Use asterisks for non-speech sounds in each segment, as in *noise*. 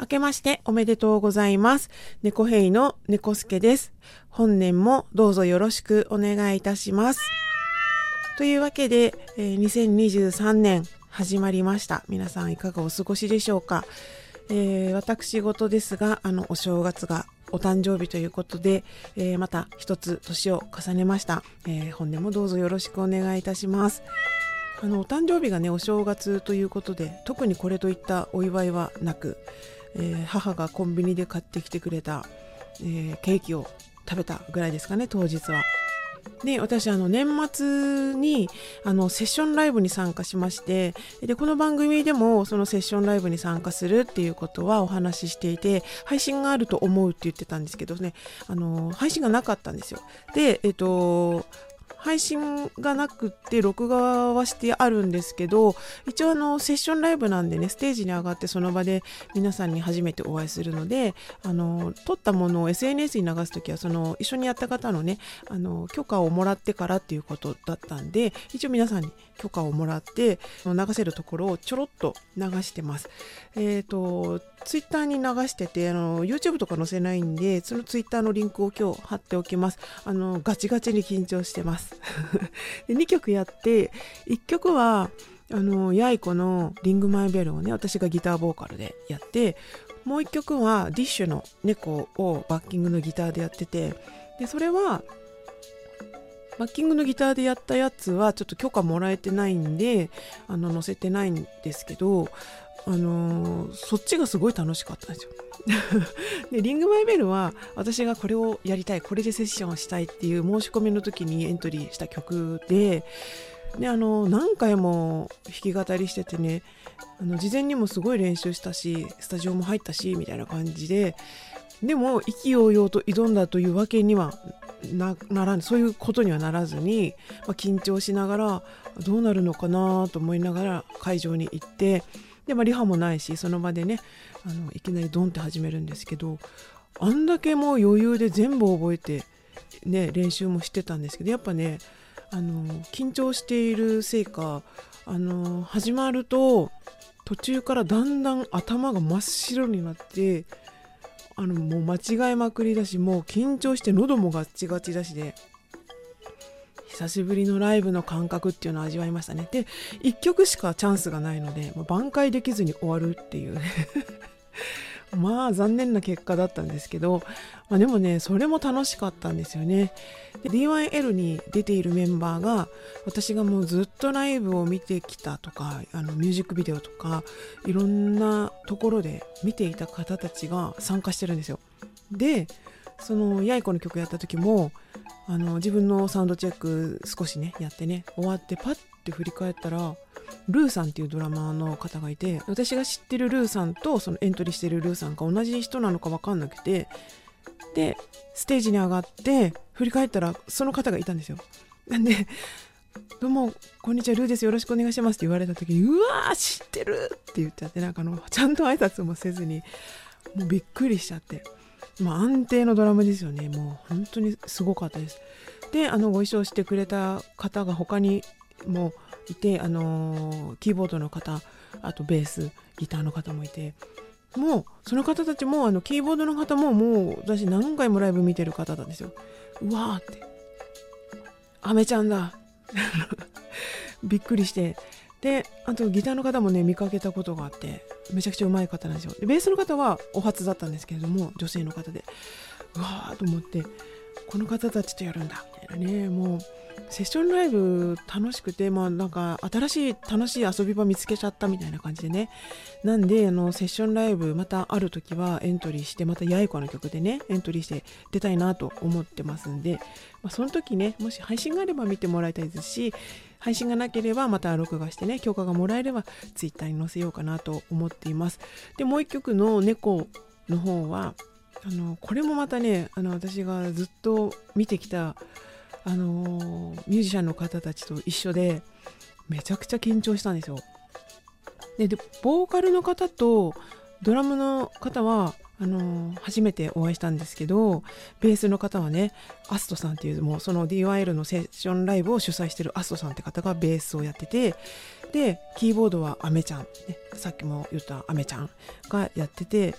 明けましておめでとうございます。猫ヘイの猫助です。本年もどうぞよろしくお願いいたします。というわけで、えー2023年始まりました。皆さんいかがお過ごしでしょうか。えー私事ですが、あの、お正月がお誕生日ということで、えーまた一つ年を重ねました、えー本年もどうぞよろしくお願いいたします。あのお誕生日がねお正月ということで特にこれといったお祝いはなく、えー母がコンビニで買ってきてくれた、えーケーキを食べたぐらいですかね当日は。で私あの年末にあのセッションライブに参加しましてでこの番組でもそのセッションライブに参加するっていうことはお話ししていて配信があると思うって言ってたんですけどねあの配信がなかったんですよ。でえっと配信がなくて録画はしてあるんですけど一応あのセッションライブなんでねステージに上がってその場で皆さんに初めてお会いするのであの撮ったものを SNS に流す時はその一緒にやった方のねあの許可をもらってからっていうことだったんで一応皆さんに許可をもらって流せるところをちょろっと流してます。えっ、とツイッターに流しててあの YouTube とか載せないんでそのツイッターのリンクを今日貼っておきますあのガチガチに緊張してます *laughs* で2曲やって1曲はあのやいこの「リングマイベル」をね私がギターボーカルでやってもう1曲はディッシュの猫をバッキングのギターでやっててでそれはバッキングのギターでやったやつはちょっと許可もらえてないんであの載せてないんですけどあのーそっちがすごい楽しかったんですよ。*laughs* でリングマイベルは私がこれをやりたいこれでセッションをしたいっていう申し込みの時にエントリーした曲でであの何回も弾き語りしててねあの事前にもすごい練習したしスタジオも入ったしみたいな感じででも意気揚々と挑んだというわけにはならんそういうことにはならずに、まあ、緊張しながらどうなるのかなと思いながら会場に行ってで、まあ、リハもないしその場でねあのいきなりドンって始めるんですけどあんだけもう余裕で全部覚えて、ね、練習もしてたんですけどやっぱねあの緊張しているせいかあの始まると途中からだんだん頭が真っ白になってあのもう間違えまくりだしもう緊張して喉もガッチガチだしで久しぶりのライブの感覚っていうのを味わいましたね。で1曲しかチャンスがないのでもう挽回できずに終わるっていう。ねまあ残念な結果だったんですけど、まあ、でもねそれも楽しかったんですよね。で D1L に出ているメンバーが私がもうずっとライブを見てきたとかあのミュージックビデオとかいろんなところで見ていた方たちが参加してるんですよ。でそのやいこの曲やった時もあの自分のサウンドチェック少しねやってね終わってパッて振り返ったらルーさんっていうドラマーの方がいて私が知ってるルーさんとそのエントリーしてるルーさんが同じ人なのか分かんなくてでステージに上がって振り返ったらその方がいたんですよ。なんで「どうもこんにちはルーです。よろしくお願いします」って言われた時に「うわー知ってる!」って言っちゃってなんかあのちゃんと挨拶もせずにもうびっくりしちゃって。まあ安定のドラムですよね。もう本当にすごかったです。であのご一緒してくれた方が他にもういてあのーキーボードの方あとベースギターの方もいてもうその方たちもあのキーボードの方ももう私何回もライブ見てる方なんですよ。うわーって。アメちゃんだ。*laughs* びっくりして。であとギターの方もね見かけたことがあってめちゃくちゃうまい方なんですよ。でベースの方はお初だったんですけれども女性の方で。うわーと思ってこの方たちとやるんだみたいなねもうセッションライブ楽しくてまあなんか新しい楽しい遊び場見つけちゃったみたいな感じでね。なんであのセッションライブまたある時はエントリーしてまたやいこの曲でねエントリーして出たいなと思ってますんで、まあ、その時ねもし配信があれば見てもらいたいですし配信がなければまた録画してね許可がもらえればツイッターに載せようかなと思っています。でもう一曲の「猫」の方はあのこれもまたねあの私がずっと見てきたあのミュージシャンの方たちと一緒でめちゃくちゃ緊張したんですよ。ででボーカルの方とドラムの方はあの初めてお会いしたんですけどベースの方はねアストさんっていうもうその DYL のセッションライブを主催してるアストさんって方がベースをやっててでキーボードはアメちゃん、ね、さっきも言ったアメちゃんがやってて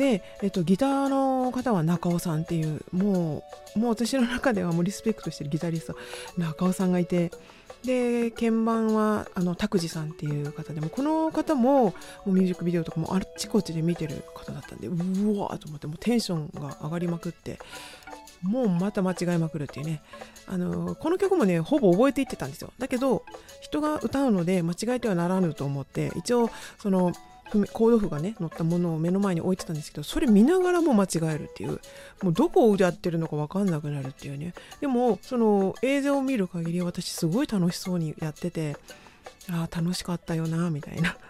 で、えっと、ギターの方は中尾さんっていうもうもう私の中ではもうリスペクトしてるギタリスト中尾さんがいてで鍵盤はあの拓司さんっていう方でもこの方もミュージックビデオとかもあっちこっちで見てる方だったんでうわーと思ってもうテンションが上がりまくってもうまた間違えまくるっていうね。あのこの曲もねほぼ覚えていってたんですよ。だけど人が歌うので間違えてはならぬと思って一応そのコード譜がね載ったものを目の前に置いてたんですけどそれ見ながらも間違えるっていう。もうどこをやってるのか分かんなくなるっていうね。でもその映像を見る限り私すごい楽しそうにやっててああ楽しかったよなみたいな。*laughs*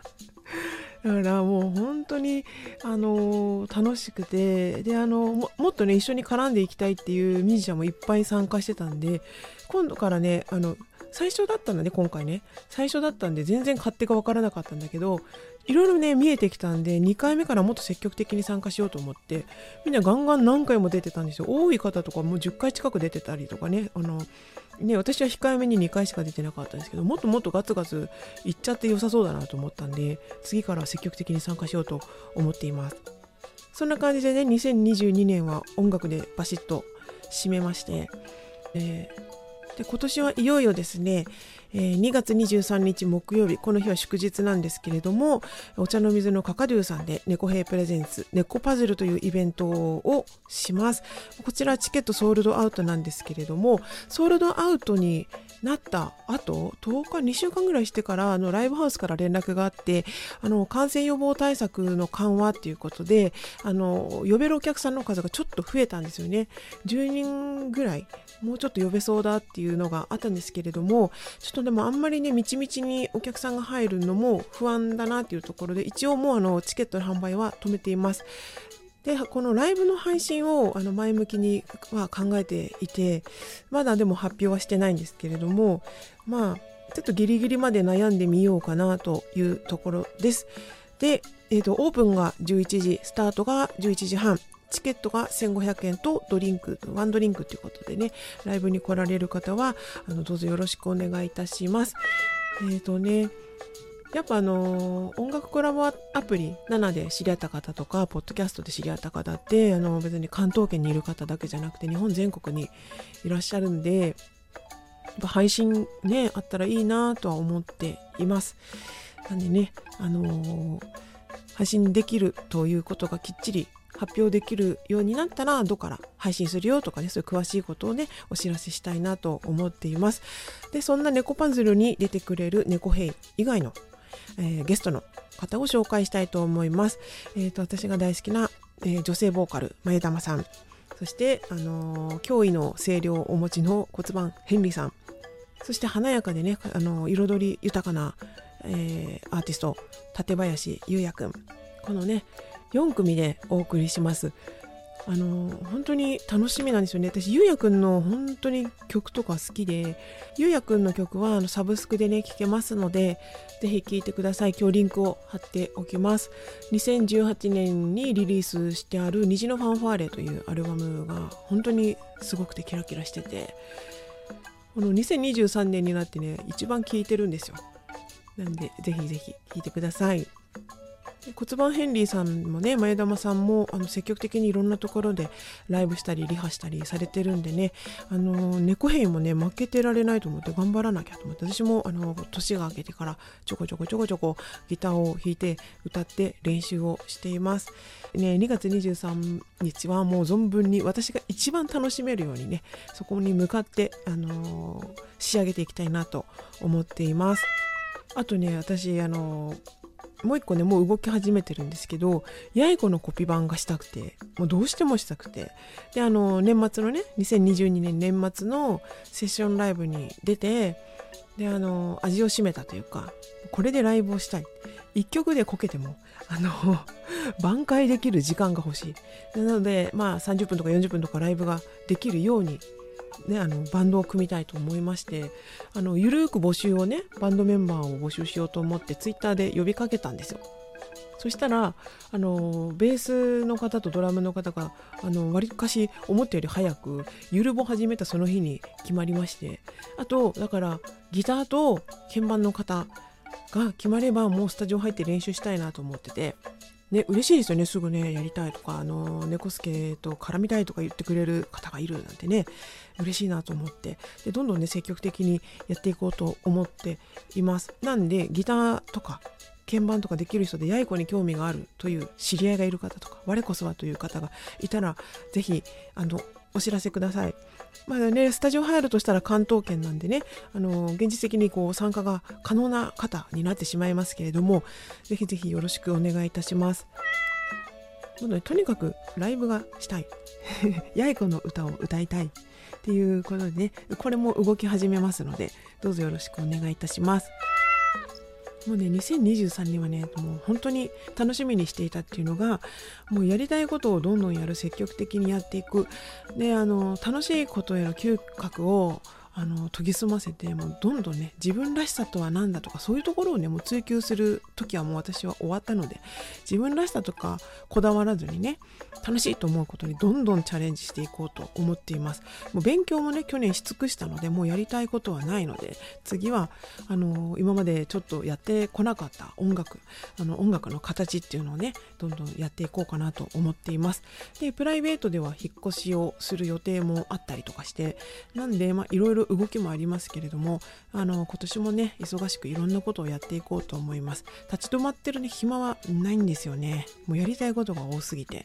だからもう本当に、あのー、楽しくてであのももっとね一緒に絡んでいきたいっていうミュージシャンもいっぱい参加してたんで今度からねあの最初だったんだね今回ね。最初だったんで全然勝手が分からなかったんだけどいろいろね見えてきたんで2回目からもっと積極的に参加しようと思ってみんなガンガン何回も出てたんですよ。多い方とかもう10回近く出てたりとかね。あのね私は控えめに2回しか出てなかったんですけどもっともっとガツガツいっちゃって良さそうだなと思ったんで次からは積極的に参加しようと思っています。そんな感じでね2022年は音楽でバシッと締めまして、えー、で今年はいよいよですねえー、2月23日木曜日この日は祝日なんですけれどもお茶の水のカカドゥさんで猫兵プレゼンツ猫パズルというイベントをします。こちらチケットソールドアウトなんですけれどもソールドアウトになった後10日2週間ぐらいしてからあのライブハウスから連絡があってあの感染予防対策の緩和っていうことであの呼べるお客さんの数がちょっと増えたんですよね。10人ぐらいもうちょっと呼べそうだっていういうのがあったんですけれどもちょっとでもあんまりねみちみちにお客さんが入るのも不安だなっていうところで一応もうあのチケットの販売は止めていますでこのライブの配信をあの前向きには考えていてまだでも発表はしてないんですけれどもまあちょっとギリギリまで悩んでみようかなというところです。で、えーと、オープンが11時スタートが11時半チケットが1500円とドリンクワンドリンクということでねライブに来られる方はあのどうぞよろしくお願いいたします。えっ、ー、とねやっぱあのー、音楽コラボアプリ7で知り合った方とかポッドキャストで知り合った方ってあの別に関東圏にいる方だけじゃなくて日本全国にいらっしゃるんで配信ねあったらいいなとは思っていますなんでねあのー、配信できるということがきっちり発表できるようになったらどこから配信するよとかねそういう詳しいことをねお知らせしたいなと思っています。でそんな猫パズルに出てくれる猫兵以外のえー、ゲストの方を紹介したいと思います。えーと、私が大好きな、えー、女性ボーカル前玉さん。そして、あのー、驚異の声量をお持ちの骨盤ヘンリーさん。そして華やかでね、あの、彩り豊かな、えー、アーティスト館林優也くん。このね4組でお送りします。あの本当に楽しみなんですよね。私ゆうやくんの本当に曲とか好きでゆうやくんの曲はあのサブスクでね聴けますのでぜひ聴いてください。今日リンクを貼っておきます。2018年にリリースしてある虹のファンファーレというアルバムが本当にすごくてキラキラしててこの2023年になってね一番聴いてるんですよ。なんでぜひぜひ聴いてください。骨盤ヘンリーさんもね前玉さんもあの積極的にいろんなところでライブしたりリハしたりされてるんでねあの猫兵もね負けてられないと思って頑張らなきゃと思って私もあの年が明けてからちょこちょこちょこちょこギターを弾いて歌って練習をしています。ね、2月23日はもう存分に私が一番楽しめるようにねそこに向かって、あのー、仕上げていきたいなと思っています。あとね私あのーもう一個ねもう動き始めてるんですけど八重子のコピー版がしたくてもうどうしてもしたくて。であの年末のね2022年年末のセッションライブに出てであの味を占めたというかこれでライブをしたい。1曲でこけてもあの *laughs* 挽回できる時間が欲しい。なのでまあ30分とか40分とかライブができるようにね、あのバンドを組みたいと思いましてあのゆるく募集をねバンドメンバーを募集しようと思ってツイッターで呼びかけたんですよ。そしたらあのベースの方とドラムの方があの割かし思ったより早くゆるぼ始めたその日に決まりましてあとだからギターと鍵盤の方が決まればもうスタジオ入って練習したいなと思っててね、嬉しいですよね。すぐね、やりたいとか、あの、猫助と絡みたいとか言ってくれる方がいるなんてね、嬉しいなと思って、で、どんどんね、積極的にやっていこうと思っています。なんで、ギターとか、鍵盤とかできる人で、やいこに興味があるという知り合いがいる方とか、我こそはという方がいたら、ぜひ、あの、お知らせください。まだね、スタジオ入るとしたら関東圏なんでね、あの、現実的にこう参加が可能な方になってしまいますけれども、ぜひぜひよろしくお願いいたします。もうね、とにかくライブがしたい。*laughs* やいこの歌を歌いたい。っていうことでね、これも動き始めますので、どうぞよろしくお願いいたします。もうね2023年はねもう本当に楽しみにしていたっていうのがもうやりたいことをどんどんやる積極的にやっていく。であの楽しいことへの嗅覚をあの研ぎ澄ませてもうどんどんね自分らしさとは何だとかそういうところをねもう追求する時はもう私は終わったので自分らしさとかこだわらずにね楽しいと思うことにどんどんチャレンジしていこうと思っています。もう勉強もね去年し尽くしたのでもうやりたいことはないので次はあの今までちょっとやってこなかった音楽あの音楽の形っていうのをねどんどんやっていこうかなと思っています。でプライベートでは引っ越しをする予定もあったりとかしてなんでまあいろいろ動きもありますけれどもあの今年もね忙しくいろんなことをやっていこうと思います。立ち止まってるね暇はないんですよね。もうやりたいことが多すぎて。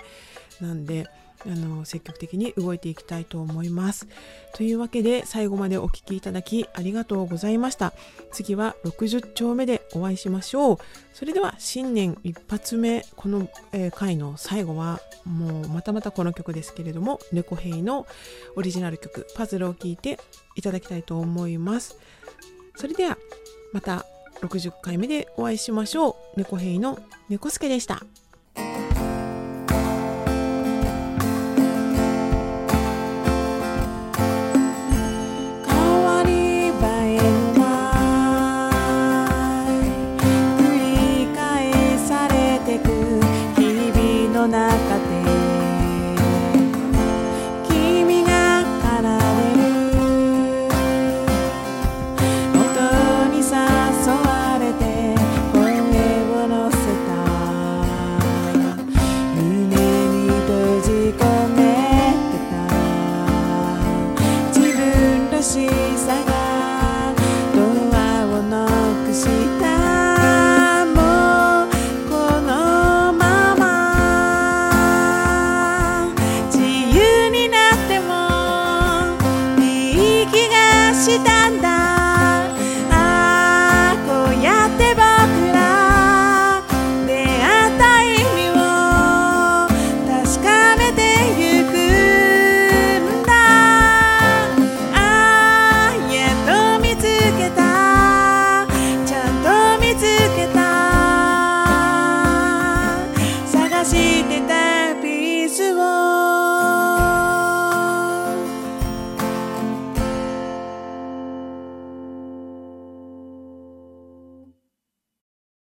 なんであの積極的に動いていきたいと思います。というわけで最後までお聴きいただきありがとうございました。次は60丁目でお会いしましょう。それでは新年一発目この、えー、回の最後はもうまたまたこの曲ですけれども猫兵のオリジナル曲パズルを聴いていただきたいと思います。それではまた60回目でお会いしましょう。猫兵の猫助でした。